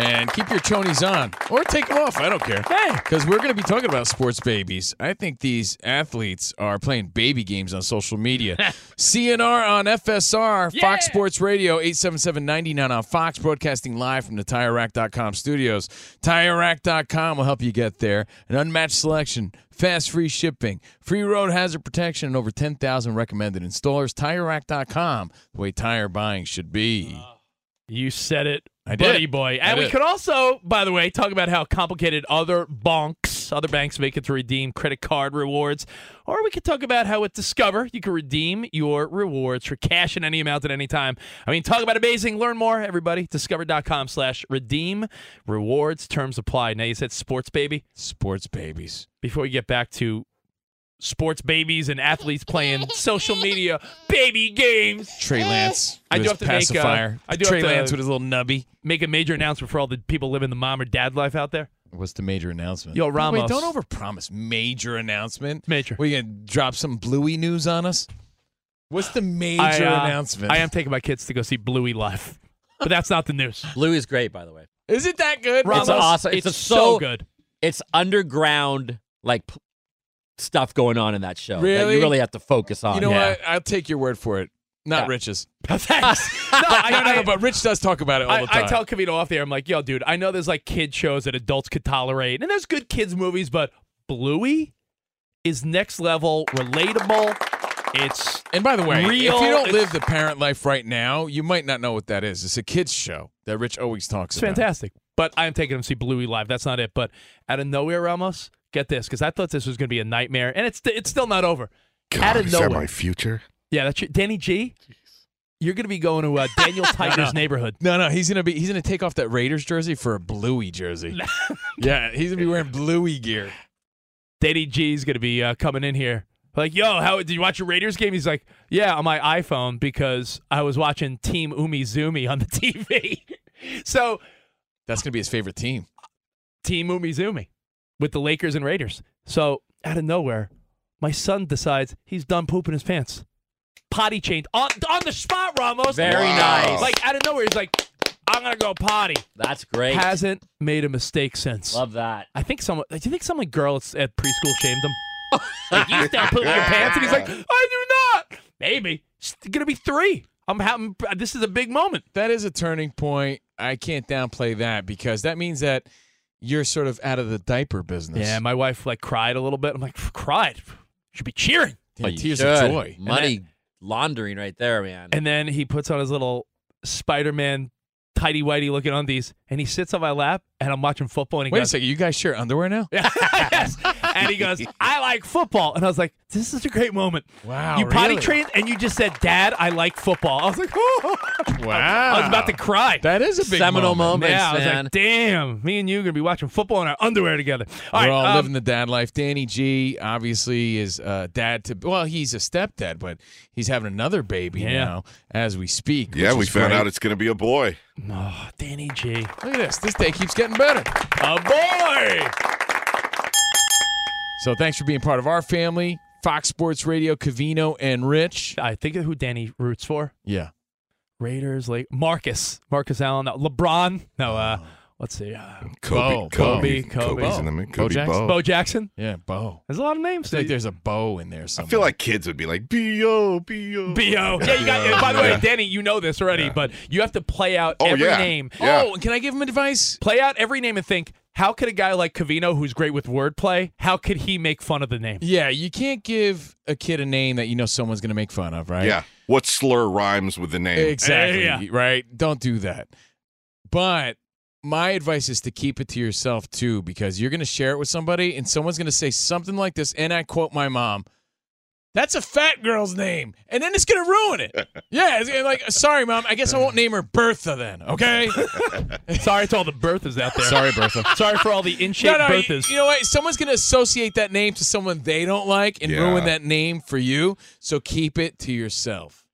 And keep your chonies on or take them off. I don't care. Hey. Because we're going to be talking about sports babies. I think these athletes are playing baby games on social media. CNR on FSR, Fox Sports Radio, 877-99 on Fox, broadcasting live from the TireRack.com studios. TireRack.com will help you get there. An unmatched selection, fast free shipping, free road hazard protection, and over 10,000 recommended installers. TireRack.com, the way tire buying should be. Uh, you said it, I buddy did. boy. And we could also, by the way, talk about how complicated other banks, other banks make it to redeem credit card rewards. Or we could talk about how at Discover you can redeem your rewards for cash in any amount at any time. I mean, talk about amazing. Learn more, everybody. Discover.com slash redeem rewards. Terms apply. Now you said sports baby. Sports babies. Before we get back to sports babies and athletes playing social media baby games. Trey Lance. I with do his have to make, uh, pacifier. I do Trey have to- Lance with his little nubby. Make a major announcement for all the people living the mom or dad life out there. What's the major announcement? Yo, Wait, Ramos. don't overpromise. Major announcement. Major. We gonna drop some Bluey news on us? What's the major I, uh, announcement? I am taking my kids to go see Bluey live, but that's not the news. Blue is great, by the way. Is it that good? Ramos, It's awesome. It's, It's so so- good. It's underground, like p- stuff going on in that show that you really have to focus on. You know Yeah. what? I'll take your word for it. Not Yeah. Rich's. Thanks. No, I, no, no, I- no, but Rich does talk about it all I, the time. I tell Cavino off there, I'm like, yo, dude, I know there's like kid shows that adults could tolerate, and there's good kids movies, but Bluey is next level, relatable. It's and by the way, real, if you don't live the parent life right now, you might not know what that is. It's a kids show that Rich always talks It's about. fantastic. But I'm taking him to see Bluey live. That's not it. But out of nowhere, Ramos, get this, because I thought this was going to be a nightmare, and it's it's still not over. out of is that my future? Yeah, that's your, Danny G. You're going to be going to uh, Daniel Tiger's neighborhood. No, no, he's gonna be he's gonna take off that Raiders jersey for a Bluey jersey. yeah, he's gonna be wearing Bluey gear. Danny G G's going to be uh, coming in here. Like, yo, how did you watch your Raiders game? He's like, yeah, on my iPhone because I was watching Team Umizoomi on the TV. so, That's gonna be his favorite team. Team Umizoomi with the Lakers and Raiders. So, out of nowhere, my son decides he's done pooping his pants. Potty chained on, on the spot, Ramos. Very Wow. nice. Like, out of nowhere, he's like, I'm going to go potty. That's great. Hasn't made a mistake since. Love that. I think someone. Do you think some like girl at at preschool shamed him? like you start pooping your pants, and he's like, "I do not." Maybe it's gonna be three. I'm having. This is a big moment. That is a turning point. I can't downplay that because that means that you're sort of out of the diaper business. Yeah, my wife like cried a little bit. I'm like, cried. Should be cheering. Yeah, Oh, tears should. of joy. Money laundering right there, man. And then he puts on his little Spider-Man tidy whitey looking undies, and he sits on my lap, and I'm watching football, and he Wait a second, you guys share underwear now? yes. And he goes, I like football. And I was like, this is a great moment. Wow, You potty really? trained and you just said, Dad, I like football. I was like, oh. Wow. I was about to cry. That is a big Seminal moment. moment. yeah, I was man. like, damn, me and you are going to be watching football in our underwear together. All We're right, all um, living the dad life. Danny G obviously is uh, dad to well, he's a stepdad, but he's having another baby Yeah. now as we speak. Yeah, we found great. out it's going to be a boy. Oh, Danny G. Look at this. This day keeps getting better. A boy. So thanks for being part of our family. Fox Sports Radio, Cavino and Rich. I think of who Danny roots for. Yeah. Raiders, like Marcus. Marcus Allen. No, LeBron. No, uh, let's see. Uh, Kobe, Bo, Kobe, Kobe, Kobe. Kobe's in the mix. Kobe, Jackson? Bo. Bo Jackson. Yeah, Bo. There's a lot of names. I feel like there's a bow in there I feel like kids would be like B.O., B.O. B.O. Yeah, you got. By the way, Danny, you know this already, but you have to play out Oh, every yeah. name. Yeah. Oh, can I give him advice? Play out every name and think, how could a guy like Cavino, who's great with wordplay, how could he make fun of the name? Yeah, you can't give a kid a name that you know someone's going to make fun of, right? Yeah. What slur rhymes with the name? Exactly. Yeah. Right? Don't do that. But my advice is to keep it to yourself too, because you're going to share it with somebody and someone's going to say something like this. And I quote my mom, that's a fat girl's name. And then it's going to ruin it. yeah. It's like, sorry, mom. I guess I won't name her Bertha then. Okay. Sorry to all the Berthas out there. sorry, Bertha. Sorry for all the in shape No, no, you, Berthas. you know what? Someone's going to associate that name to someone they don't like and Yeah. ruin that name for you. So keep it to yourself.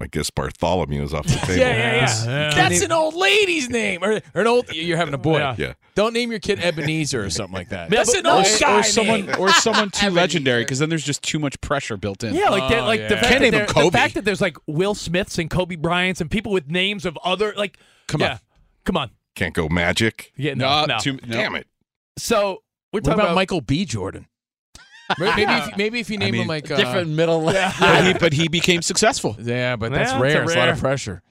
I guess Bartholomew is off the table. Yeah, yeah, yeah. Yeah. That's an old lady's name, or, or an old. You're having a boy. Yeah. Yeah. Don't name your kid Ebenezer or something like that. That's an old or- guy or someone name. or someone too legendary because then there's just too much pressure built in. Yeah, like that, Oh, like yeah. the fact Can't that name him the fact that there's like Will Smiths and Kobe Bryants and people with names of other like. Come yeah, on. come on. Can't go magic. Yeah, no, no, no. too, no. Damn it. So we're What talking about, about, Michael B. Jordan? Maybe, if, maybe if you name him mean, like uh, Different middle. But, he, but he became successful. Yeah, but that's Yeah, it's a rare. It's a lot of pressure.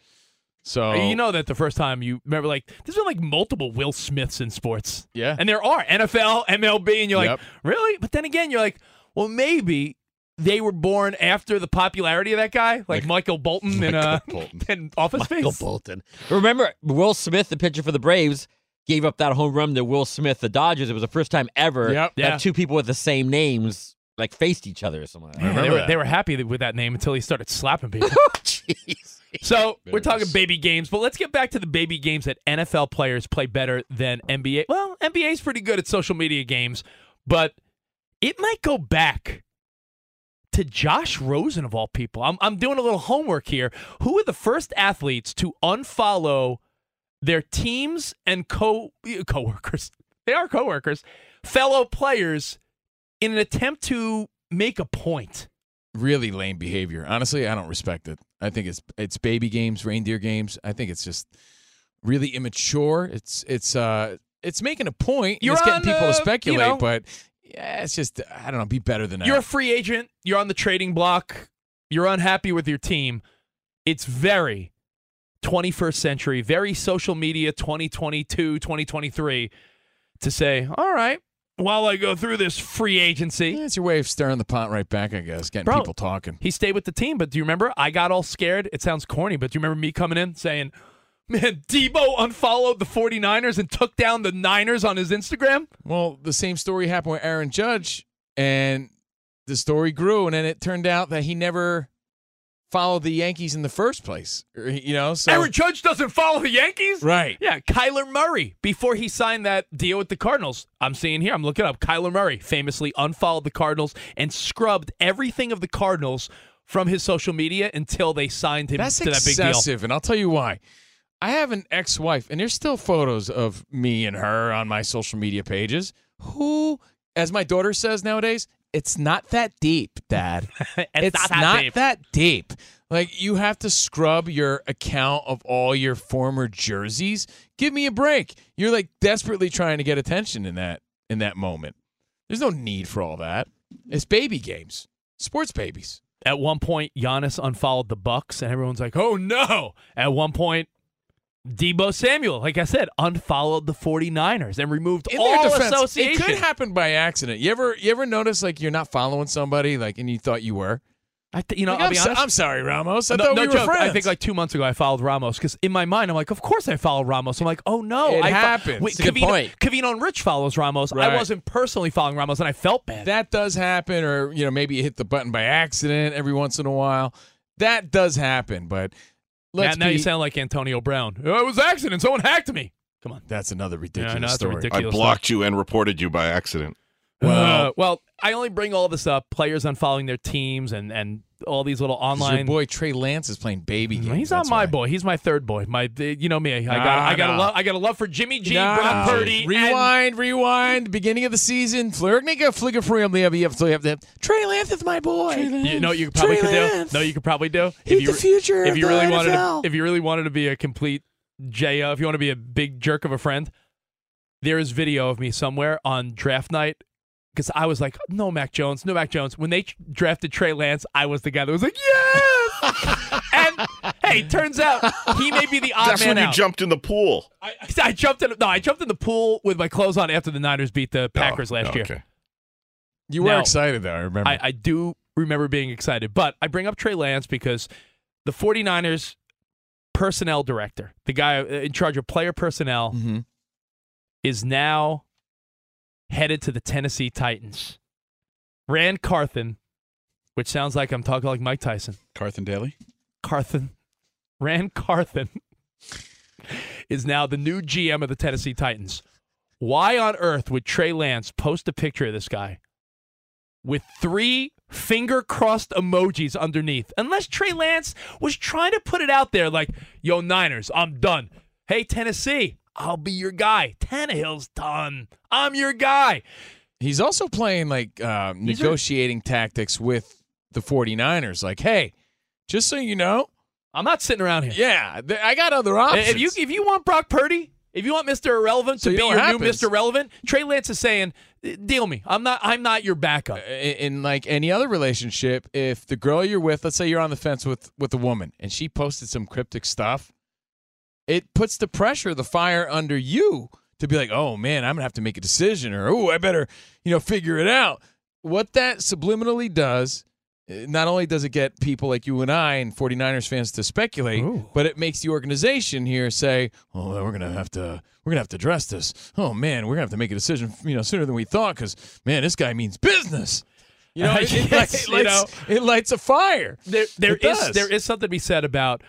So You know that the first time you remember, like, there's been like multiple Will Smiths in sports. Yeah. And there are NFL, MLB, and you're like, really? But then again, you're like, well, maybe they were born after the popularity of that guy, like, Michael Bolton and uh, Bolton. in Office Michael Space. Bolton. Remember, Will Smith, the pitcher for the Braves, gave up that home run to Will Smith, the Dodgers. It was the first time ever Yep. that Yeah. two people with the same names like faced each other or something. Like that. Yeah, they, were, that. they were happy with that name until he started slapping people. Oh, jeez. So we're talking baby games, but let's get back to the baby games that NFL players play better than NBA. Well, NBA is pretty good at social media games, but it might go back to Josh Rosen of all people. I'm I'm doing a little homework here. Who are the first athletes to unfollow their teams and co coworkers? They are coworkers, fellow players, in an attempt to make a point. really lame behavior. Honestly, I don't respect it. I think it's it's baby games, reindeer games. I think it's just really immature. It's it's uh it's making a point. You're it's getting people to you speculate, know- but yeah, it's just I don't know. Be better than that. You're a free agent. You're on the trading block. You're unhappy with your team. It's very 21st century, very social media 2022, 2023 to say, all right, while I go through this free agency, Yeah, it's your way of stirring the pot right back, I guess, getting Bro. people talking. he stayed with the team. But do you remember? I got all scared. It sounds corny, but do you remember me coming in saying, man, Deebo unfollowed the 49ers and took down the Niners on his Instagram? Well, the same story happened with Aaron Judge, and the story grew, and then it turned out that he never followed the Yankees in the first place. Er, you know, so Aaron Judge doesn't follow the Yankees? right. Yeah, Kyler Murray, before he signed that deal with the Cardinals, I'm seeing here, I'm looking up, Kyler Murray famously unfollowed the Cardinals and scrubbed everything of the Cardinals from his social media until they signed him That's to that big deal. excessive, and I'll tell you why. I have an ex-wife, and there's still photos of me and her on my social media pages. Who, as my daughter says nowadays, it's not that deep, Dad. It's not that not deep. that deep. Like you have to scrub your account of all your former jerseys. Give me a break. You're like desperately trying to get attention in that in that moment. There's no need for all that. It's baby games, sports babies. At one point, Giannis unfollowed the Bucks, and everyone's like, "Oh no!" At one point, Deebo Samuel, like I said, unfollowed the 49ers and removed in all defense, association. it could happen by accident. You ever you ever notice like you're not following somebody like and you thought you were? I th- you know, Like, I'll I'm, be so- I'm sorry, Ramos. I no, thought no we were friends. I think like two months ago I followed Ramos because in my mind I'm like, of course I followed Ramos. I'm like, oh no, It I fo- happens. Wait, It's a good point. Cavino and Rich follows Ramos. I wasn't personally following Ramos, and I felt bad. that does happen, or you know maybe you hit the button by accident every once in a while. That does happen, but let's now, now be, you sound like Antonio Brown. Oh, it was accident. Someone hacked me. Come on. That's another Yeah, I ridiculous that's story. ridiculous I blocked you and reported you by accident. Uh, well, I only bring all this up. Players unfollowing their teams and and all these little 'Cause Your online. boy Trey Lance is playing baby games. He's not my why. boy. He's my third boy. My, you know me. I got, Nah, I got a love, I got a love for Jimmy G, Nah, Brock nah. Purdy. and- Rewind, rewind. Beginning of the season. Flirtniga, flicker free. You have, you have, so you have to. Trey Lance is my boy. You know what you could probably Trey could do? No, you could probably do. He's if you, the future If you really wanted to, if you really wanted to be a complete Jo, if you want to be a big jerk of a friend, there is video of me somewhere on draft night because I was like, no Mac Jones, no Mac Jones. When they drafted Trey Lance, I was the guy that was like, yes. and hey, turns out he may be the odd That's man when you out. jumped in the pool. I, I jumped in. No, I jumped in the pool with my clothes on after the Niners beat the Packers Oh, last year. You were Now- excited though. I remember. I, I do remember being excited, but I bring up Trey Lance because the 49ers personnel director, the guy uh, in charge of player personnel, hmm is now headed to the Tennessee Titans. Ran Carthon, which sounds like I'm talking like Mike Tyson. Carthon Daly. Carthon, Ran Carthon is now the new GM of the Tennessee Titans. Why on earth would Trey Lance post a picture of this guy with three finger crossed emojis underneath? Unless Trey Lance was trying to put it out there like, yo, Niners, I'm done. Hey, Tennessee, I'll be your guy. Tannehill's done. I'm your guy. He's also playing like uh, These are- negotiating tactics with the 49ers. Like, hey, just so you know, I'm not sitting around here. yeah, th- I got other options. If you if you want Brock Purdy, if you want Mr. Irrelevant to you be your what new? Mr. Relevant, Trey Lance is saying, "Deal me. I'm not. I'm not your backup." in, in like any other relationship, if the girl you're with, let's say you're on the fence with with a woman, and she posted some cryptic stuff, it puts the pressure, the fire under you to be like, oh man, I'm gonna have to make a decision, or oh, I better, you know, figure it out. What that subliminally does, eh, not only does it get people like you and I and 49ers fans to speculate, Ooh. but it makes the organization here say, oh, well, we're gonna have to. We're gonna have to address this. Oh man, we're gonna have to make a decision, you know, sooner than we thought. Because man, this guy means business. You know, it, it, lights, you know. it lights a fire. There, there is there is something to be said about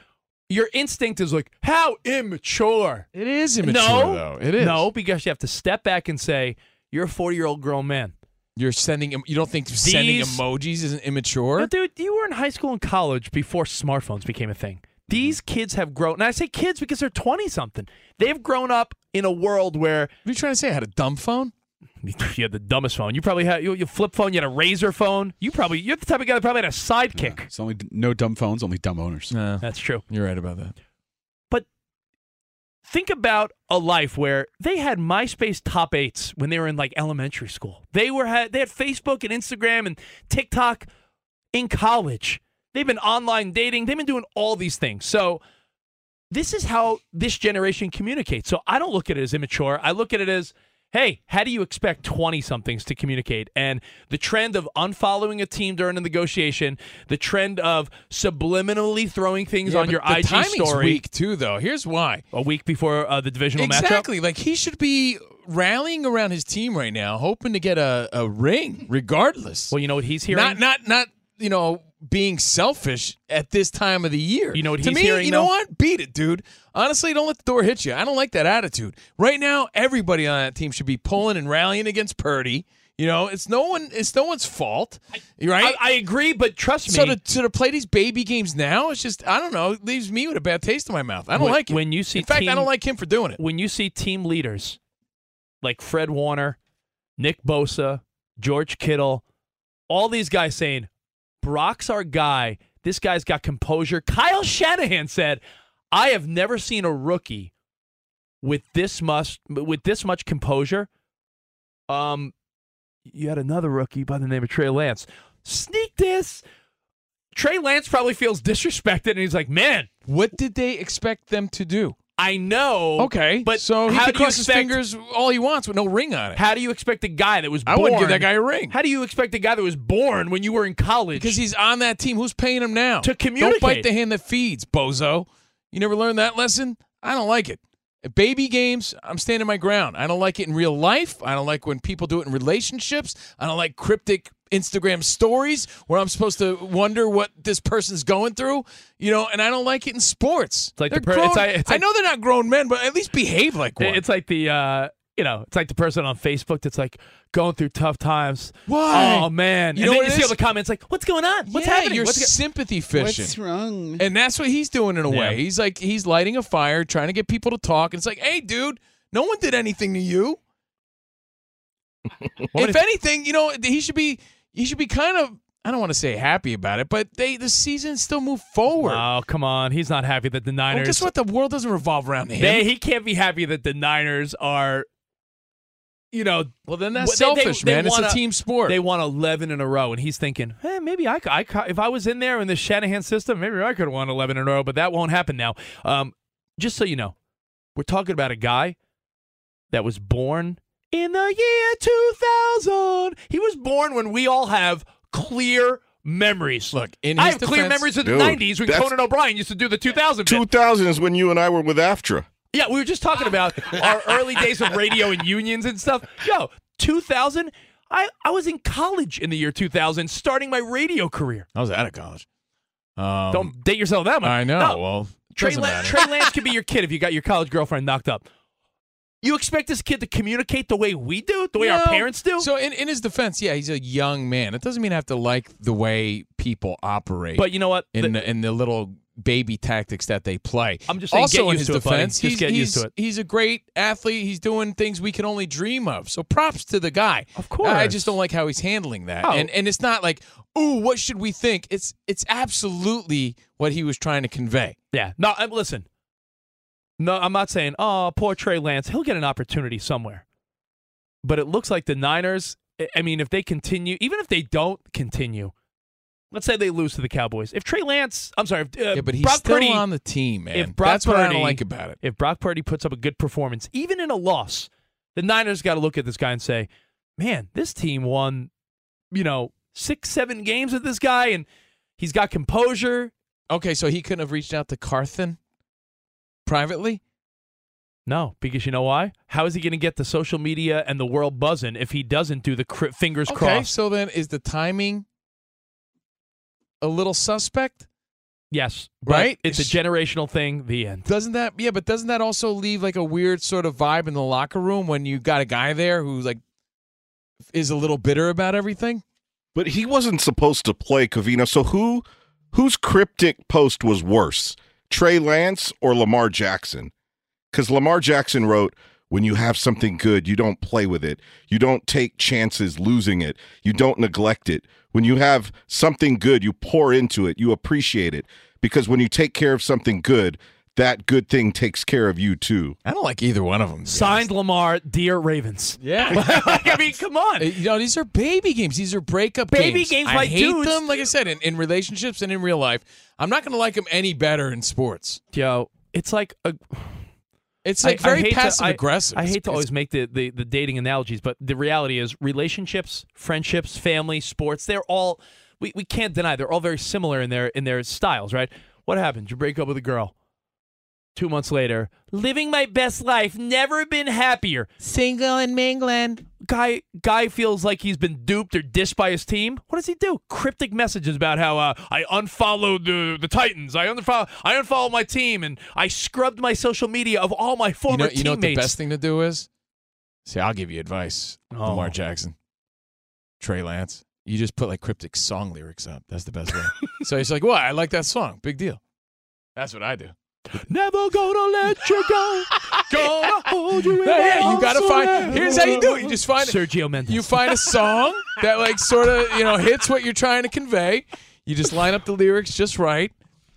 your instinct is like how immature. It is immature, no, though. It is. no, because you have to step back and say you're a 40 year old grown man. You're sending. You don't think sending These- emojis isn't immature? No, dude, you were in high school and college before smartphones became a thing. These mm-hmm. kids have grown, and I say kids because they're 20 something. They've grown up in a world where What are you trying to say? I had a dumb phone. you had the dumbest phone. You probably had you, you flip phone. You had a razor phone. You probably you're the type of guy that probably had a sidekick. It's only no dumb phones, only dumb owners. No, That's true. you're right about that. But think about a life where they had MySpace top eights when they were in like elementary school. They were had they had Facebook and Instagram and TikTok in college. They've been online dating. They've been doing all these things. So this is how this generation communicates. So I don't look at it as immature. I look at it as hey, how do you expect 20 somethings to communicate? And the trend of unfollowing a team during a negotiation, the trend of subliminally throwing things Yeah, on your the IG timing's story weak too, though. Here's why. a week before uh, the divisional matchup. Exactly. Like he should be rallying around his team right now, hoping to get a, a ring, regardless. Well, you know what he's hearing. not not not you know being selfish at this time of the year. You know what to he's me, hearing, You know though? what? Beat it, dude. Honestly, don't let the door hit you. I don't like that attitude. Right now, everybody on that team should be pulling and rallying against Purdy. You know, it's no one. It's no one's fault, right? I, I agree, but trust me. so to, to to play these baby games now, it's just I don't know. It leaves me with a bad taste in my mouth. I don't When- like it. when you see in fact, I don't like him for doing it. when you see team leaders like Fred Warner, Nick Bosa, George Kittle, all these guys saying, Brock's our guy. This guy's got composure. Kyle Shanahan said, I have never seen a rookie with this much with this much composure. Um you had another rookie by the name of Trey Lance. Sneak this. Trey Lance probably feels disrespected and he's like, man, What did they expect them to do? I know. Okay, but so he how can do you cross his fingers all he wants with no ring on it. How do you expect a guy that was I born? wouldn't give that guy a ring. How do you expect a guy that was born when you were in college? Because he's on that team. Who's paying him now? To communicate. Don't bite the hand that feeds, bozo. You never learned that lesson? I don't like it. Baby games, I'm standing my ground. I don't like it in real life. I don't like when people do it in relationships. I don't like cryptic Instagram stories where I'm supposed to wonder what this person's going through. You know, and I don't like it in sports. like They're the per- grown- it's like- it's I know they're not grown men, but at least behave like one. It's like the uh, you know, it's like the person on Facebook that's like going through tough times. Why? Oh man! You and know then what you see all the comments like, "What's going on? What's yeah, happening? You're What's go-" sympathy fishing. What's wrong? And that's what he's doing in a way. He's like he's lighting a fire, trying to get people to talk. And it's like, hey, dude, no one did anything to you. If if- anything, you know, he should be he should be kind of I don't want to say happy about it, but they the season still moved forward. Oh come on! He's not happy that the Well, Niners. guess what? The world doesn't revolve around him. They, he can't be happy that the Niners are, you know, well, then that's Well, they- they- selfish, they man. wanna- it's a team sport. they won 11 in a row, and he's thinking, eh, maybe I, could- I, if I was in there in the Shanahan system, maybe I could have won 11 in a row, but that won't happen now. Um, just so you know, we're talking about a guy that was born in the year 2000. He was born when we all have clear memories. Look, in I his have clear memories of the Dude, 90s when Conan O'Brien used to do the 2000 bit. 2000 is when you and I were with AFTRA. Yeah, we were just talking about our early days of radio and unions and stuff. Yo, 2000, I, I was in college in the year 2000, starting my radio career. I was out of college. Um, Don't date yourself that much. I know. No, Well, Trey, La- Trey Lance could be your kid if you got your college girlfriend knocked up. You expect this kid to communicate the way we do, the way our parents do? So in, in his defense, yeah, he's a young man. It doesn't mean I have to like the way people operate. but you know what? in The- the, in the little baby tactics that they play. I'm just saying, also in his it, defense, Just he's, get used he's- to it. He's a great athlete. He's doing things we can only dream of. So props to the guy. Of course. I just don't like how he's handling that. Oh. And and it's not like, ooh, what should we think? It's it's absolutely what he was trying to convey. yeah. No, I- listen. No, I'm not saying, oh, poor Trey Lance. He'll get an opportunity somewhere. But it looks like the Niners, I mean, if they continue, even if they don't continue, let's say they lose to the Cowboys. If Trey Lance, I'm sorry, if, uh, yeah, but he's Brock still Purdy, on the team, man. if Brock That's what I don't like about it. if Brock Purdy puts up a good performance, even in a loss, the Niners got to look at this guy and say, man, this team won, you know, six, seven games with this guy, and he's got composure. Okay, so he couldn't have reached out to Carthon privately. No, because you know why? How is he going to get the social media and the world buzzing if he doesn't do the cr- fingers Okay, crossed? so then is the timing a little suspect? Yes, but Right? It's a generational thing. The end. Doesn't that yeah, but doesn't that also leave like a weird sort of vibe in the locker room when you got a guy there who like is a little bitter about everything? But he wasn't supposed to play Cavino. So who whose cryptic post was worse? Trey Lance or Lamar Jackson? Because Lamar Jackson wrote, when you have something good, you don't play with it. You don't take chances losing it. You don't neglect it. When you have something good, you pour into it. You appreciate it. Because when you take care of something good, that good thing takes care of you too. I don't like either one of them. to be Signed Lamar, dear Ravens. Yeah. like, I mean, come on. Uh, You know, these are baby games. These are breakup Baby games. games I by hate dudes. them. Like I said, in, in relationships and in real life, I'm not going to like them any better in sports. Yo, it's like a. It's like I very to- passive I- aggressive. I, hate to always make the, the, the dating analogies, but the reality is relationships, friendships, family, sports, they're all we, we can't deny they're all very similar in their in their styles, right? What happens? You break up with a girl. Two months later, living my best life, never been happier. single and mingling. Guy guy feels like he's been duped or dished by his team. What does he do? Cryptic messages about how uh, I unfollowed the the Titans. I unfollow I unfollowed my team and I scrubbed my social media of all my You former know, you know what the best thing to do is? See, I'll give you advice. Oh. Lamar Jackson, Trey Lance. You just put like cryptic song lyrics up. That's the best way. so he's like, "What? I like that song. Big deal." That's what I do. Never gonna let you go. Gonna hold you in Yeah, my yeah, you gotta find. Here's how you do it. You just find Sergio Mendes. you find a song that like sort of you know hits what you're trying to convey. You just line up the lyrics just right,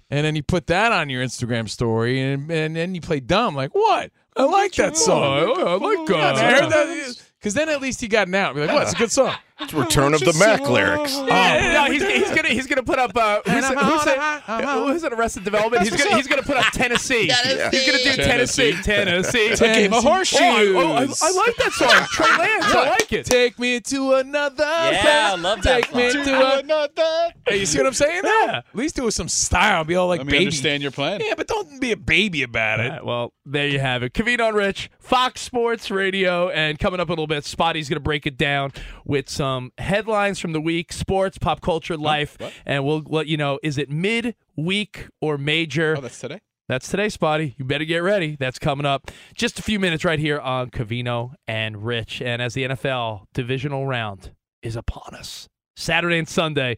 and then you put that on your Instagram story, and and then you play dumb like what? I like that song. I like Yeah, I heard that. Because then at least he got an out. Be like, what? It's a good song. It's Return of the Mack lyrics. Yeah, no, he's, he's gonna he's gonna put up uh, who's, it, who's, it, who's it Arrested Development? He's gonna he's gonna put up Tennessee. He's gonna do Tennessee, Tennessee. Tennessee. A game of horseshoes. Oh, I, oh, I, I like that song. Trey Lance, I like it. Take me to another Yeah, place. I love that Take me song. to a. Hey, you see what I'm saying? Though? Yeah. At least do it with some style. Be all like Let me baby. understand your plan. Yeah, but don't be a baby about it. right, well, there you have it. Cavino and Rich, Fox Sports Radio, and coming up a little bit, Spotty's going to break it down with some headlines from the week, sports, pop culture, life, what? and we'll let you know is it mid-week or major? Oh, that's today. That's today, Spotty. You better get ready. That's coming up just a few minutes right here on Cavino and Rich. And as the NFL divisional round is upon us, Saturday and Sunday,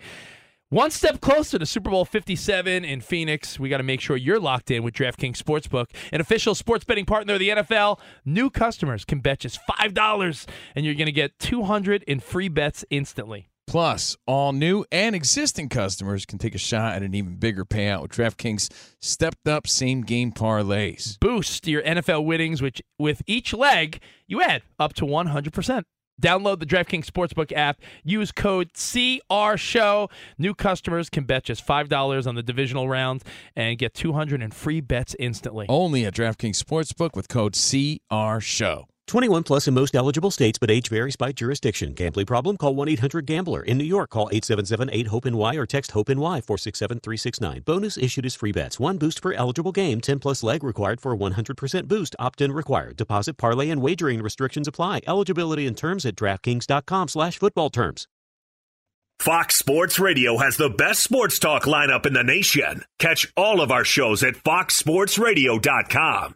one step closer to Super Bowl 57 in Phoenix. We got to make sure you're locked in with DraftKings Sportsbook, an official sports betting partner of the NFL. New customers can bet just $5, and you're going to get 200 in free bets instantly. Plus, all new and existing customers can take a shot at an even bigger payout with DraftKings stepped up same game parlays. boost your NFL winnings, which with each leg you add up to 100%. Download the DraftKings Sportsbook app. Use code CRSHOW. New customers can bet just $5 on the divisional round and get 200 in free bets instantly. Only at DraftKings Sportsbook with code CRSHOW. 21 plus in most eligible states, but age varies by jurisdiction. Gambling problem? Call 1 800 Gambler. In New York, call 877 8 HOPE NY or text HOPE NY 467 369. Bonus issued as free bets. One boost per eligible game. 10 plus leg required for 100% boost. Opt in required. Deposit, parlay, and wagering restrictions apply. Eligibility and terms at DraftKings.com slash football terms. Fox Sports Radio has the best sports talk lineup in the nation. Catch all of our shows at foxsportsradio.com.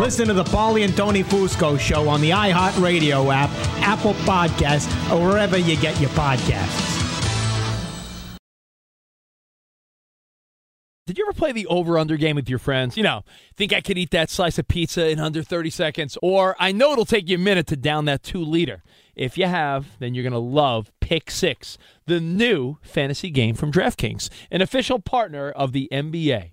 Listen to the Paulie and Tony Fusco show on the iHeartRadio app, Apple Podcasts, or wherever you get your podcasts. Did you ever play the over under game with your friends? You know, think I could eat that slice of pizza in under 30 seconds? Or I know it'll take you a minute to down that two liter. If you have, then you're going to love Pick Six, the new fantasy game from DraftKings, an official partner of the NBA.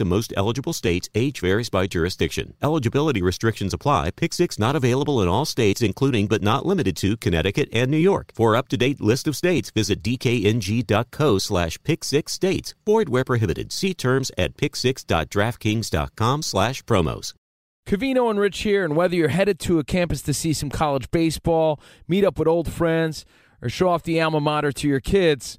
in most eligible states. Age varies by jurisdiction. Eligibility restrictions apply. Pick 6 not available in all states, including but not limited to Connecticut and New York. For up to date list of states, visit dkng.co slash pick 6 states. Void where prohibited. See terms at pick6.draftkings.com slash promos. Cavino and Rich here, and whether you're headed to a campus to see some college baseball, meet up with old friends, or show off the alma mater to your kids,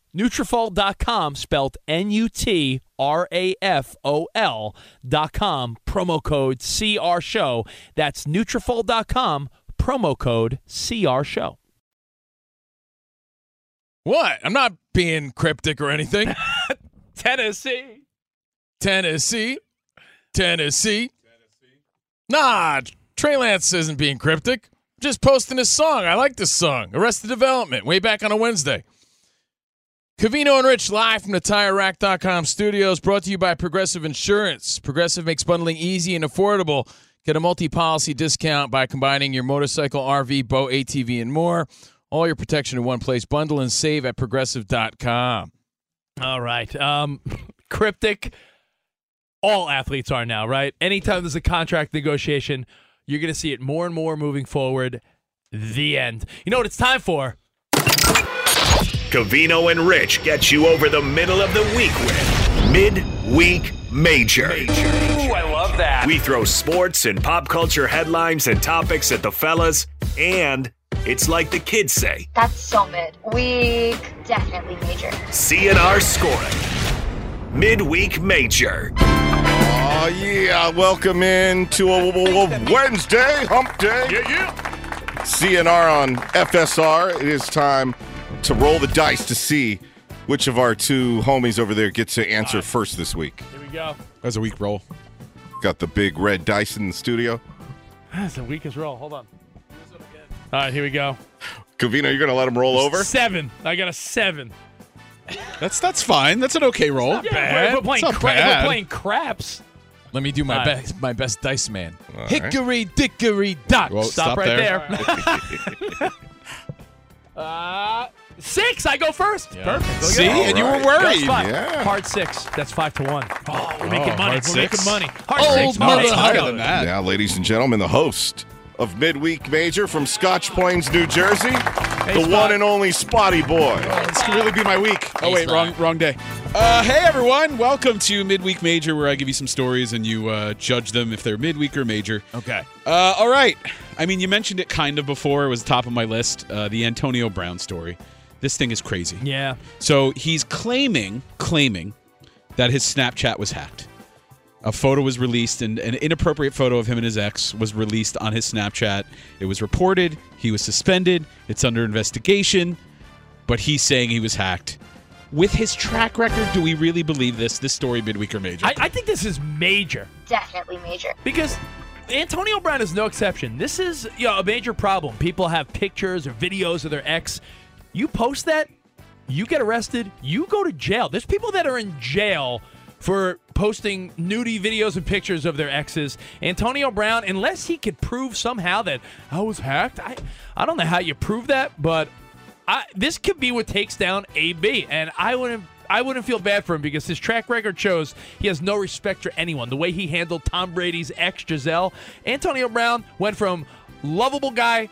Nutrafol.com, spelled N-U-T-R-A-F-O-L dot com, promo code CR Show. That's Nutrafol.com, promo code CR Show. What? I'm not being cryptic or anything. Tennessee. Tennessee. Tennessee. Nah, Trey Lance isn't being cryptic. Just posting his song. I like this song. Arrested Development, way back on a Wednesday. Cavino and Rich live from the TireRack.com studios, brought to you by Progressive Insurance. Progressive makes bundling easy and affordable. Get a multi-policy discount by combining your motorcycle, RV, boat, ATV, and more. All your protection in one place. Bundle and save at Progressive.com. All right. Um, cryptic. All athletes are now, right? Anytime there's a contract negotiation, you're going to see it more and more moving forward. The end. You know what it's time for? Cavino and Rich get you over the middle of the week with Midweek Major. Ooh, I love that. We throw sports and pop culture headlines and topics at the fellas, and it's like the kids say That's so mid. Week definitely major. CNR scoring. Midweek Major. Oh, yeah. Welcome in to a, a- a Wednesday, hump day. Yeah, yeah. CNR on FSR. It is time to roll the dice to see which of our two homies over there gets to answer first this week. Here we go. That's a weak roll. Got the big red dice in the studio. That's the weakest roll. Hold on. All right, here we go. Cavino, you're going to let him roll over? Seven. I got a seven. That's that's fine. That's an okay roll. Not bad. We're playing, It's not cra- bad. we're playing craps. Let me do my All right. best my best dice man. right. Hickory dickory dock. Stop, stop right there. there. uh, six. I go first. Perfect. Look See, at that. and you were worried. That's. Yeah. Hard six. That's five to one. Oh, we're making Oh, money. hard We're six? making money. Hard Old six. mother money. It's higher higher than that. Now, ladies and gentlemen, the host of Midweek Major from Scotch Plains, New Jersey, the Spot. one and only Spotty Boy. This could really be my week. Oh wait, Spot. wrong wrong day. Uh, hey everyone, welcome to Midweek Major, where I give you some stories and you uh, judge them if they're midweek or major. Okay. Uh, all right. I mean, you mentioned it kind of before. It was top of my list. Uh, the Antonio Brown story. This thing is crazy. Yeah. So he's claiming, claiming that his Snapchat was hacked. A photo was released, and an inappropriate photo of him and his ex was released on his Snapchat. It was reported. He was suspended. It's under investigation. But he's saying he was hacked. With his track record, do we really believe this? This story, midweek or major? I, I think this is major Definitely major. because Antonio Brown is no exception. This is you know, a major problem. People have pictures or videos of their ex. You post that, you get arrested, you go to jail. There's people that are in jail for posting nudie videos and pictures of their exes. Antonio Brown, unless he could prove somehow that I was hacked, I I don't know how you prove that, but I, this could be what takes down AB, and I wouldn't. I wouldn't feel bad for him because his track record shows he has no respect for anyone. The way he handled Tom Brady's ex Gisele, Antonio Brown went from lovable guy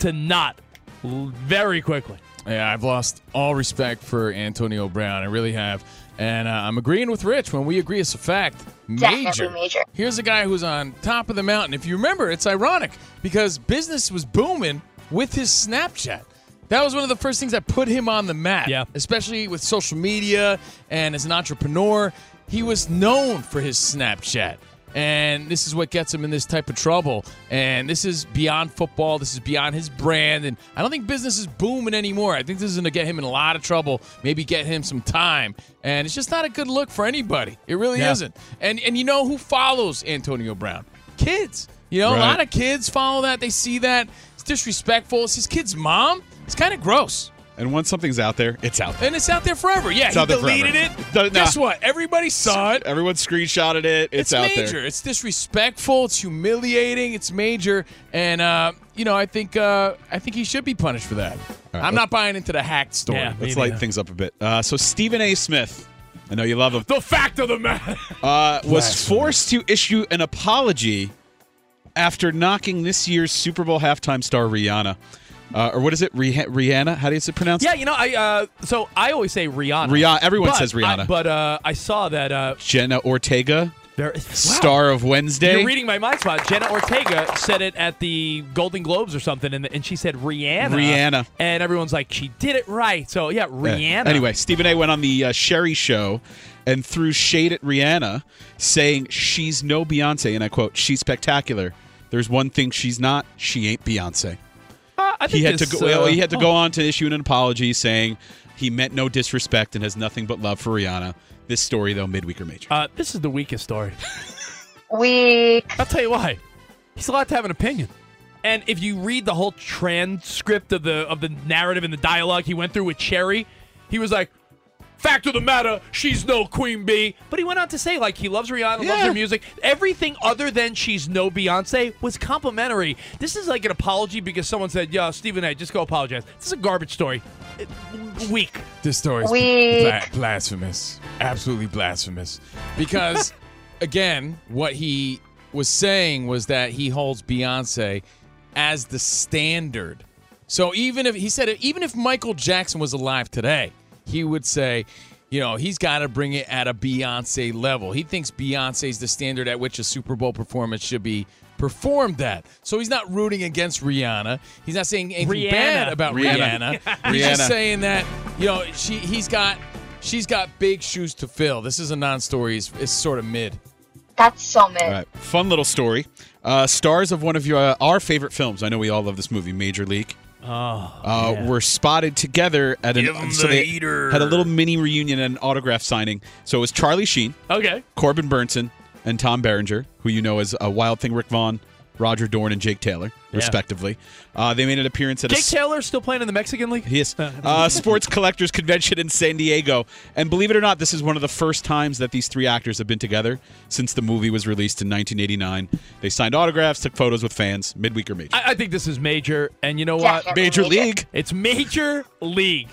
to not very quickly. Yeah, I've lost all respect for Antonio Brown. I really have. And uh, I'm agreeing with Rich when we agree it's a fact. Definitely Major. major. Here's a guy who's on top of the mountain. If you remember, it's ironic because business was booming with his Snapchat. That was one of the first things that put him on the map. Yeah. Especially with social media and as an entrepreneur. He was known for his Snapchat. And this is what gets him in this type of trouble. And this is beyond football. This is beyond his brand. And I don't think business is booming anymore. I think this is going to get him in a lot of trouble, maybe get him some time. And it's just not a good look for anybody. It really Yeah. isn't. And and you know who follows Antonio Brown? Kids. You know, a lot of kids follow that. They see that. It's disrespectful. It's his kid's mom. It's kind of gross. And once something's out there, it's out there. And it's out there forever. Yeah, It's he out there deleted forever. it. No, no. Guess what? Everybody saw it. Everyone screenshotted it. It's, out major. there. It's disrespectful. It's humiliating. It's major. And uh, you know, I think uh, I think he should be punished for that. right, I'm not buying into the hacked story. Yeah. Let's light neither. things up a bit. Uh, so Stephen A. Smith, I know you love him, The fact of the matter. uh, was forced to issue an apology after knocking this year's Super Bowl halftime star Rihanna. Uh, or what is it? Rih- Rihanna? How do you say pronounce Yeah, you know, I uh, so I always say Rihanna. Rihanna. Everyone But says Rihanna. I, but uh, I saw that uh, Jenna Ortega, there, wow. star of Wednesday. You're reading my mind spot. Jenna Ortega said it at the Golden Globes or something, and, and she said Rihanna. Rihanna. And everyone's like, she did it right. So, yeah, Yeah. Rihanna. Anyway, Stephen A. went on the uh, Sherry show and threw shade at Rihanna, saying she's no Beyonce, and I quote, "She's spectacular. There's one thing she's not. She ain't Beyonce." Uh, I think He had to this, go. well, uh, he had to oh. go on to issue an apology, saying he meant no disrespect and has nothing but love for Rihanna. This story, though, midweek or major. Uh, this is the weakest story. Weak. I'll tell you why. He's allowed to have an opinion. And if you read the whole transcript of the of the narrative and the dialogue he went through with Sherri, he was like, "Fact of the matter, she's no Queen Bee." But he went on to say like he loves Rihanna, loves her music. Everything other than she's no Beyonce was complimentary. This is like an apology because someone said, "Yo, Stephen A, just go apologize." This is a garbage story. Uh, weak. This story is Weak. bla- blasphemous. Absolutely blasphemous. Because, again, what he was saying was that he holds Beyonce as the standard. So even if he said, even if Michael Jackson was alive today, he would say, you know, he's got to bring it at a Beyonce level. He thinks Beyonce's the standard at which a Super Bowl performance should be performed that. So he's not rooting against Rihanna. He's not saying anything Rihanna. bad about Rihanna. Rihanna. He's just saying that you know she he's got she's got big shoes to fill. This is a non-story. It's, it's sort of mid. That's so mid. All right, fun little story. Uh, stars of one of your uh, our favorite films. I know we all love this movie, Major League. Oh, uh, yeah. were spotted together at an Give 'em so the they heater. had a little mini reunion and an autograph signing. So it was Charlie Sheen, okay. Corbin Bernsen, and Tom Berenger, who you know as a Wild Thing Rick Vaughn, Roger Dorn, and Jake Taylor, respectively. Uh, they made an appearance at a Jake Taylor still playing in the Mexican League? Yes. Uh, sports collectors convention in San Diego. And believe it or not, this is one of the first times that these three actors have been together since the movie was released in 1989. They signed autographs, took photos with fans, midweek or major. I, I think this is major, and you know what? Definitely Major major. League. It's Major League.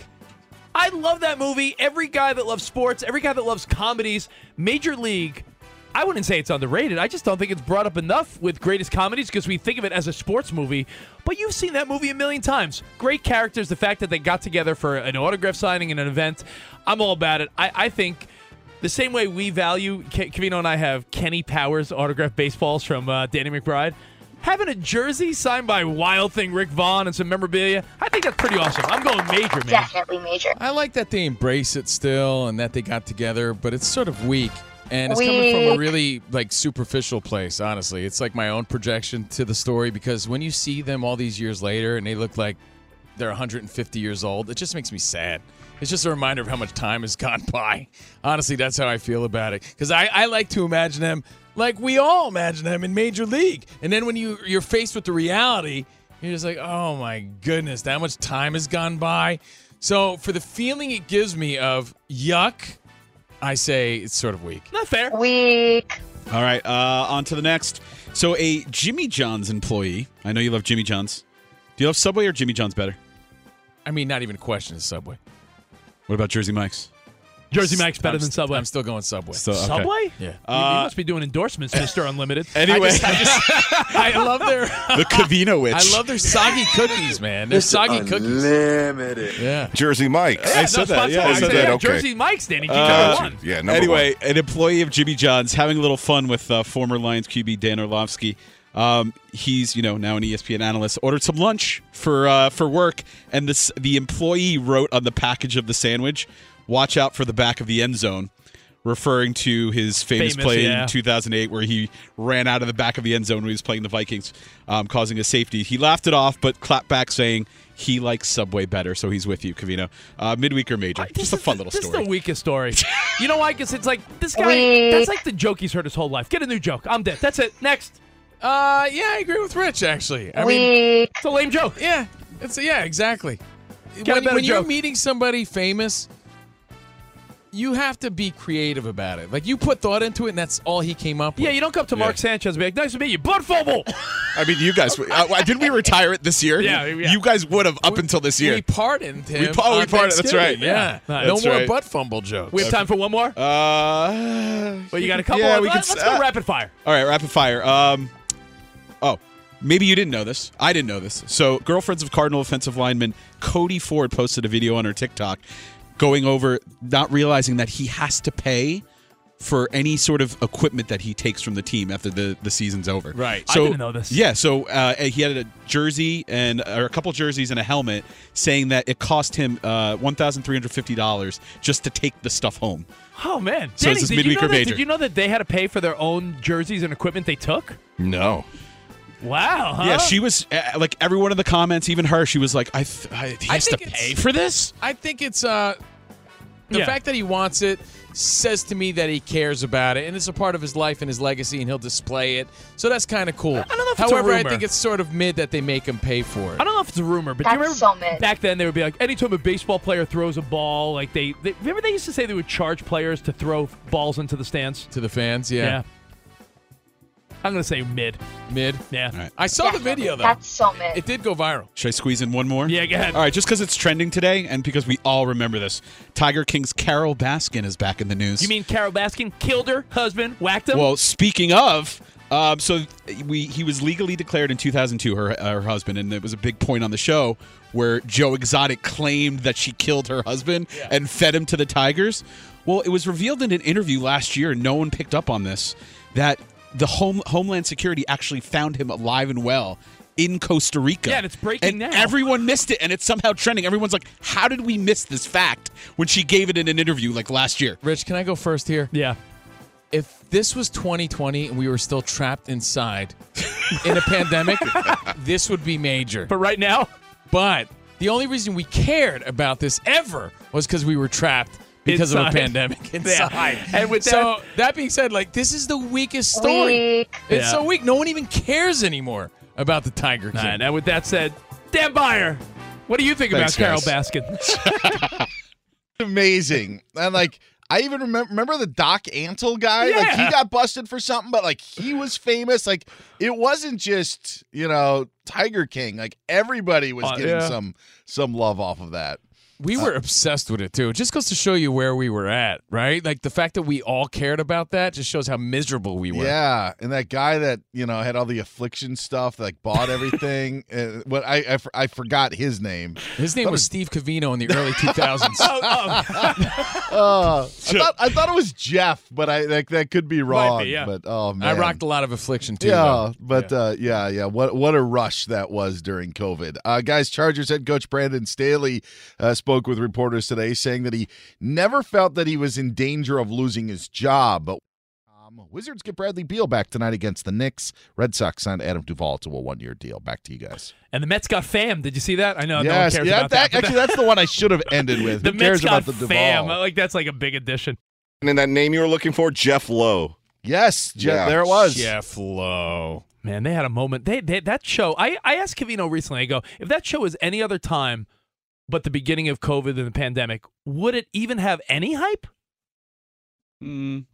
I love that movie. Every guy that loves sports, every guy that loves comedies, Major League. I wouldn't say it's underrated. I just don't think it's brought up enough with greatest comedies because we think of it as a sports movie. But you've seen that movie a million times. Great characters. The fact that they got together for an autograph signing and an event, I'm all about it. I, I think the same way we value, Ke- Cavino and I have Kenny Powers autograph baseballs from uh, Danny McBride. Having a jersey signed by Wild Thing Rick Vaughn and some memorabilia, I think that's pretty awesome. I'm going major, man. Definitely major. I like that they embrace it still and that they got together, but it's sort of weak. And it's coming from a really like superficial place, honestly. It's like my own projection to the story because when you see them all these years later and they look like they're 150 years old, it just makes me sad. It's just a reminder of how much time has gone by. Honestly, that's how I feel about it. Because I, I like to imagine them like we all imagine them in Major League. And then when you, you're faced with the reality, you're just like, oh my goodness, that much time has gone by. So for the feeling it gives me of yuck, I say it's sort of weak. Not fair. Weak. All right, uh, on to the next. So, a Jimmy John's employee. I know you love Jimmy John's. Do you love Subway or Jimmy John's better? I mean, not even a question is Subway. What about Jersey Mike's? Jersey Mike's better I'm than st- Subway. I'm still going Subway. So, okay. Subway? Yeah. You- you, Uh, must be doing endorsements, Mister Unlimited. Anyway, I just, I love their the Cavino witch. I love their soggy cookies, man. They're soggy cookies. Unlimited. Yeah. Jersey Mike's. I said that. Yeah, I said that. Okay. Jersey Mike's, Danny. Uh, GG Got one. you. Yeah, number anyway, one. an employee of Jimmy John's having a little fun with uh, former Lions QB Dan Orlovsky. Um, he's you know now an ESPN analyst. Ordered some lunch for uh, for work, and this the employee wrote on the package of the sandwich, "Watch out for the back of the end zone." Referring to his famous, Famous, play yeah. in 2008, where he ran out of the back of the end zone when he was playing the Vikings, um, causing a safety. He laughed it off, but clapped back, saying he likes Subway better, so he's with you, Cavino. Uh, midweek or major, just a fun little this story. is the weakest story. you know why? Because it's like this guy. That's like the joke he's heard his whole life. Get a new joke. I'm dead. That's it. Next. Uh, yeah, I agree with Rich. Actually, I mean, It's a lame joke. yeah, it's yeah, exactly. Get a When, better when you're meeting somebody famous, you have to be creative about it. Like you put thought into it, and that's all he came up with. Yeah, you don't come up to Mark Sanchez and be like, nice to meet you, blood fumble. I mean, you guys. Uh, didn't we retire it this year? Yeah, yeah. You guys would have up until this year. We pardoned him. We pa- we on pardoned- that's right. Thanksgiving, Yeah, Yeah. no That's more right. butt fumble jokes. we have time for one more? Uh, Well, you got a couple. Yeah, of- we let's, could. let's go uh, rapid fire. All right, rapid fire. Um, oh, maybe you didn't know this. I didn't know this. So, girlfriends of Cardinal offensive lineman Cody Ford posted a video on her TikTok going over not realizing that he has to pay for any sort of equipment that he takes from the team after the, the season's over. Right. I didn't know this. Yeah. So uh, he had a jersey and or a couple jerseys and a helmet, saying that it cost him uh, one thousand three hundred fifty dollars just to take the stuff home. Oh man, So Danny, it's this did, you know or that, did you know that they had to pay for their own jerseys and equipment they took? No. Wow. Huh? Yeah, she was uh, like everyone in the comments, even her. She was like, "I, th- I he I has to think it's- pay for this." I think it's uh the Yeah. fact that he wants it says to me that he cares about it and it's a part of his life and his legacy and he'll display it. So that's kind of cool. I don't know if it's a However, I think it's sort of mid that they make him pay for it. I don't know if it's a rumor, but do you remember so mid. back then they would be like, anytime a baseball player throws a ball, like they, they remember they used to say they would charge players to throw balls into the stands. To the fans, yeah. I'm gonna say mid. Mid. Yeah. All right. I saw the video though. That's so mid. It did go viral. Should I squeeze in one more? Yeah, go ahead. All right, just because it's trending today, and because we all remember this, Tiger King's Carole Baskin is back in the news. You mean Carole Baskin killed her husband, whacked him? Well, speaking of, um, so we he was legally declared in 2002, her her husband, and it was a big point on the show where Joe Exotic claimed that she killed her husband and fed him to the tigers. Well, it was revealed in an interview last year, and no one picked up on this, that the home Homeland Security actually found him alive and well. In Costa Rica. Yeah, and it's breaking and now. Everyone missed it, and it's somehow trending. Everyone's like, "How did we miss this fact?" When she gave it in an interview like last year. Rich, can I go first here? yeah. If this was 2020 and we were still trapped inside in a pandemic, this would be major. But right now, But the only reason we cared about this ever was because we were trapped because of a pandemic inside. And with so that being said, like this is the weakest story. Weak. It's Yeah. so weak. No one even cares anymore about the Tiger King. and with that said, Dan Byer, what do you think Thanks, about Carole guys. Baskin? amazing. And like I even remember remember the Doc Antle guy? Yeah. Like he got busted for something, but like he was famous. Like it wasn't just, you know, Tiger King. Like everybody was Uh, getting yeah. some some love off of that. We were obsessed with it too. It just goes to show you where we were at, right? Like the fact that we all cared about that just shows how miserable we were. Yeah, and that guy that you know had all the affliction stuff, like bought everything. uh, what i i forgot his name. His name That was Steve Cavino in the early 2000s. oh, oh. Uh, I thought I thought it was Jeff, but I like that could be wrong. be, yeah. But oh man, I rocked a lot of affliction too. yeah, though. but Uh, yeah, yeah. What what a rush that was during COVID. Uh, guys, Chargers head coach Brandon Staley uh, spoke with reporters today, saying that he never felt that he was in danger of losing his job. But um, Wizards get Bradley Beal back tonight against the Knicks. Red Sox signed Adam Duvall to a one year deal. Back to you guys. and the Mets got Pham. Did you see that? I know no one yes, cares yeah. about that. but actually, that's the one I should have ended with. the Who cares Mets got about the Pham. Duvall? Like that's like a big addition. And then that name you were looking for, Jeff Lowe. Yes, Jeff, Yeah. there it was. Jeff Lowe. Man, they had a moment. They, they that show. I I asked Cavino recently. I go, if that show was any other time, but the beginning of COVID and the pandemic, would it even have any hype? Mm,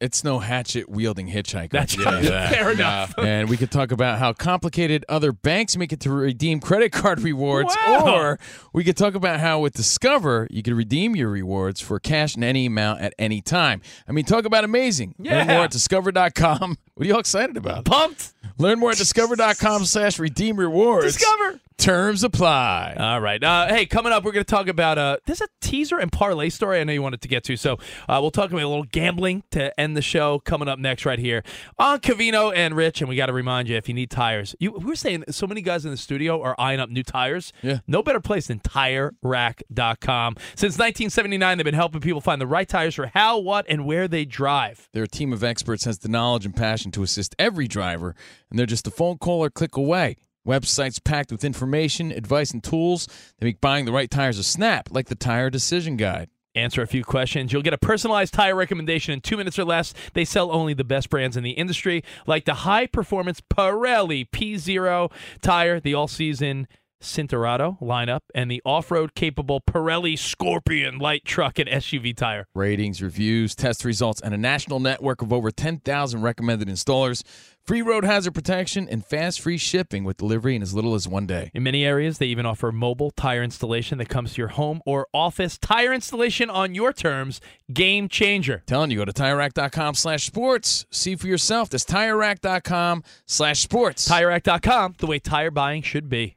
It's no hatchet wielding hitchhiker. That's I'll tell that. fair enough. And we could talk about how complicated other banks make it to redeem credit card rewards, Wow. or we could talk about how with Discover you can redeem your rewards for cash in any amount at any time. I mean, talk about amazing. Yeah. Learn more at discover.com. What are you all excited about? Pumped. Learn more at discover.com slash redeem rewards. Discover. Terms apply. All right. Uh, hey, coming up, we're going to talk about uh, there's a teaser and parlay story I know you wanted to get to. So uh, we'll talk about a little gambling to end the show coming up next right here on Cavino and Rich. And we got to remind you if you need tires, you we were saying so many guys in the studio are eyeing up new tires. Yeah. No better place than TireRack.com. Since 1979, they've been helping people find the right tires for how, what, and where they drive. Their team of experts has the knowledge and passion to assist every driver, and they're just a phone call or click away. Websites packed with information, advice, and tools that make buying the right tires a snap, like the Tire Decision Guide. answer a few questions. You'll get a personalized tire recommendation in two minutes or less. They sell only the best brands in the industry, like the high performance Pirelli P0 tire, the all season Cinturato lineup, and the off road capable Pirelli Scorpion light truck and SUV tire. Ratings, reviews, test results, and a national network of over 10,000 recommended installers. Free road hazard protection and fast free shipping with delivery in as little as one day. In many areas, they even offer mobile tire installation that comes to your home or office. Tire installation on your terms. Game changer. Telling you, go to TireRack.com slash sports. See for yourself. That's TireRack.com slash sports. TireRack.com, the way tire buying should be.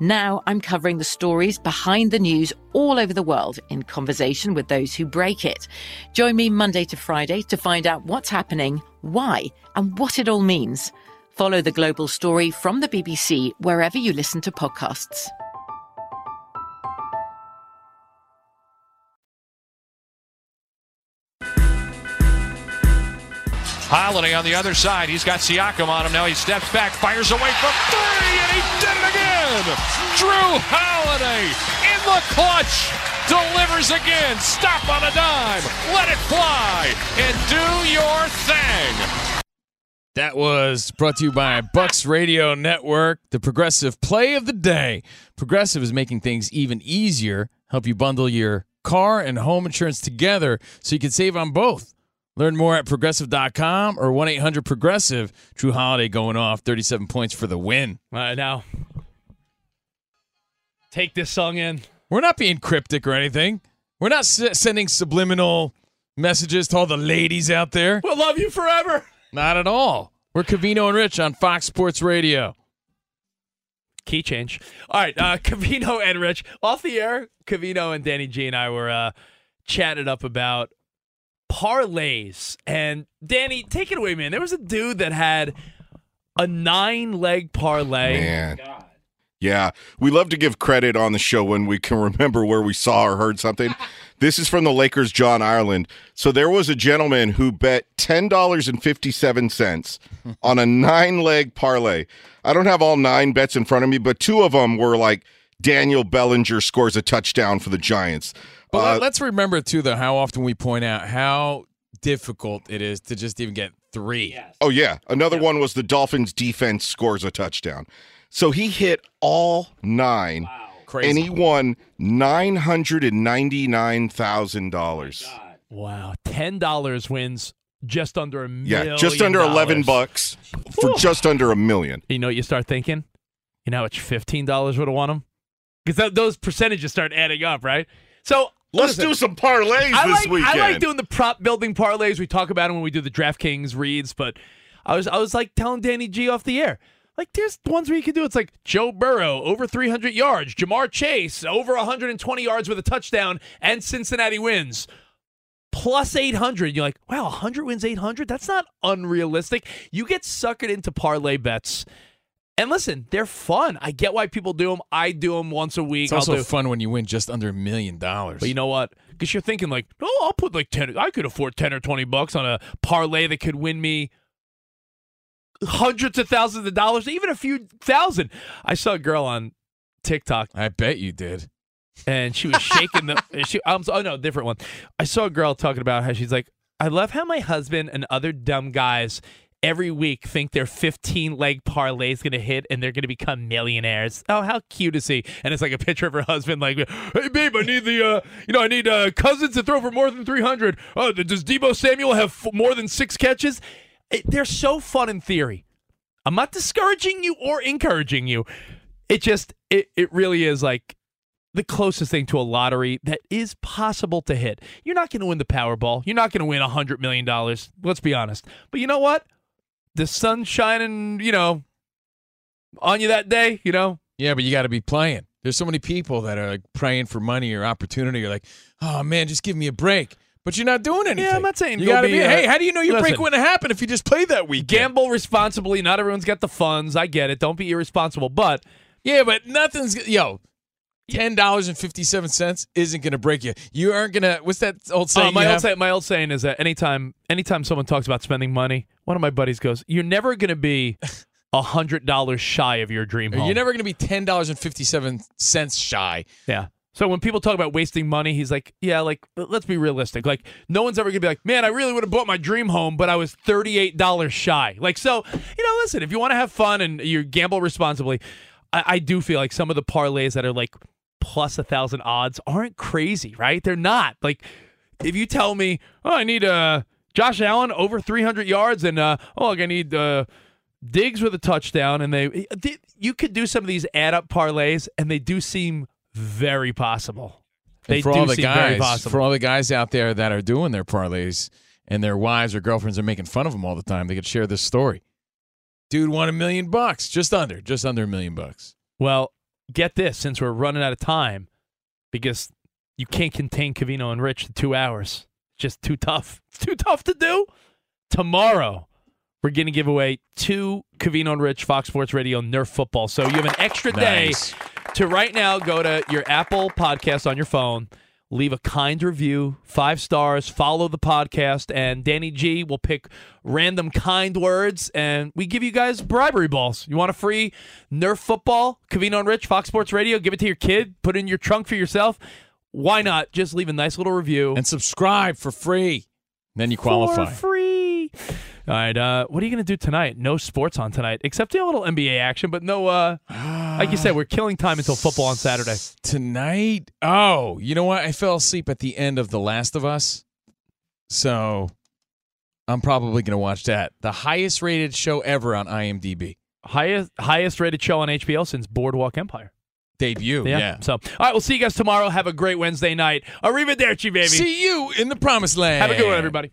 Now I'm covering the stories behind the news all over the world in conversation with those who break it. Join me Monday to Friday to find out what's happening, why, and what it all means. Follow the global story from the BBC wherever you listen to podcasts. Holiday on the other side. He's got Siakam on him now. He steps back, fires away from three, and he did it again. Jrue Holiday in the clutch. Delivers again. Stop on a dime. Let it fly and do your thing. That was brought to you by Bucks Radio Network, the progressive play of the day. Progressive is making things even easier, help you bundle your car and home insurance together so you can save on both. Learn more at progressive.com or 1 800 Progressive. Jrue Holiday going off 37 points for the win. All right, now take this song in. We're not being cryptic or anything. We're not s- sending subliminal messages to all the ladies out there. We'll love you forever. Not at all. We're Cavino and Rich on Fox Sports Radio. Key change. All right, uh, Cavino and Rich off the air. Cavino and Danny G and I were uh, chatted up about parlays. And Danny, take it away, man. There was a dude that had a nine leg parlay. Man. Yeah, we love to give credit on the show when we can remember where we saw or heard something. this is from the Lakers, John Ireland. So there was a gentleman who bet ten dollars and fifty-seven cents on a nine-leg parlay. I don't have all nine bets in front of me, but two of them were like Daniel Bellinger scores a touchdown for the Giants. But Uh, let- let's remember, too, though, how often we point out how difficult it is to just even get three. Oh yeah, another one was the Dolphins defense scores a touchdown. So he hit all nine, Crazy. and he won nine hundred and ninety-nine thousand dollars. Oh wow, ten dollars wins just under a million. Yeah, just under eleven bucks for just under a million. You know what you start thinking? You know how much fifteen dollars would have won him? Because those percentages start adding up, right? So Let's listen, do some parlays I this like, weekend. I like doing the prop building parlays. We talk about them when we do the DraftKings reads, but I was I was like telling Danny G off the air. Like there's ones where you can do it's like Joe Burrow over 300 yards, Ja'Marr Chase over 120 yards with a touchdown, and Cincinnati wins. Plus 800. You're like, wow, 100 wins 800? That's not unrealistic. You get suckered into parlay bets. And listen, they're fun. I get why people do them. I do them once a week. It's also do, fun when you win just under a million dollars. But you know what? Because you're thinking like, oh, I'll put like 10. I could afford 10 or 20 bucks on a parlay that could win me hundreds of thousands of dollars, even a few thousand. I saw a girl on TikTok. I bet you did. And she was shaking the. She, I'm, oh no, different one. I saw a girl talking about how she's like, I love how my husband and other dumb guys every week think their 15 leg parlay is going to hit and they're going to become millionaires. Oh, how cute is he? And it's like a picture of her husband, like, hey, babe, I need the, uh, you know, I need uh, cousins to throw for more than 300. Oh, does Deebo Samuel have f- more than six catches? It, they're so fun in theory. I'm not discouraging you or encouraging you. It just, it, it really is like the closest thing to a lottery that is possible to hit. You're not going to win the Powerball. You're not going to win $100 million. Let's be honest. But you know what? The sun's shining, you know, on you that day, you know? Yeah, but you got to be playing. There's so many people that are like praying for money or opportunity. You're like, oh man, just give me a break. But you're not doing anything. Yeah, I'm not saying you go got to be, be. uh, hey, how do you know your break listen. wouldn't happen if you just played that week? Gamble responsibly. Not everyone's got the funds. I get it. Don't be irresponsible. But Yeah, but nothing's yo. Ten dollars and fifty seven cents isn't going to break you. You aren't going to. What's that old saying? Uh, my old say, my old saying is that anytime anytime someone talks about spending money, one of my buddies goes, "You're never going to be a hundred dollars shy of your dream home." You're never going to be ten dollars and fifty seven cents shy. Yeah. So when people talk about wasting money, he's like, "Yeah, like let's be realistic. Like no one's ever gonna be like, man, I really would have bought my dream home, but I was thirty eight dollars shy. Like so, you know, listen, if you want to have fun and you gamble responsibly, I, I do feel like some of the parlays that are like plus a thousand odds aren't crazy, right? They're not. Like if you tell me, oh, I need uh Josh Allen over three hundred yards, and uh, oh, like I need uh. Diggs with a touchdown, and they you could do some of these add up parlays, and they do seem very possible. And They for do all the seem very guys, possible. for all the guys out there that are doing their parlays and their wives or girlfriends are making fun of them all the time, they could share this story. Dude won a million bucks, just under, just under a million bucks. Well, get this, since we're running out of time, because you can't contain Cavino and Rich to two hours. Just too tough. It's too tough to do. Tomorrow, we're going to give away two Cavino and Rich Fox Sports Radio Nerf football. So you have an extra day Nice. To right now go to your Apple podcast on your phone, leave a kind review, five stars, follow the podcast, and Danny G will pick random kind words, and we give you guys bribery balls. You want a free Nerf football, Cavino and Rich, Fox Sports Radio? Give it to your kid, put it in your trunk for yourself. Why not? Just leave a nice little review. And subscribe for free. Then you qualify. For free. All right, uh, what are you going to do tonight? No sports on tonight, except a little NBA action, but no, uh, like you said, we're killing time until football on Saturday. Tonight? Oh, you know what? I fell asleep at the end of The Last of Us. So I'm probably going to watch that. The highest rated show ever on IMDb. Highest highest rated show on HBO since Boardwalk Empire. Debut. Yeah. So, all right, we'll see you guys tomorrow. Have a great Wednesday night. Arrivederci, baby. See you in the promised land. Have a good one, everybody.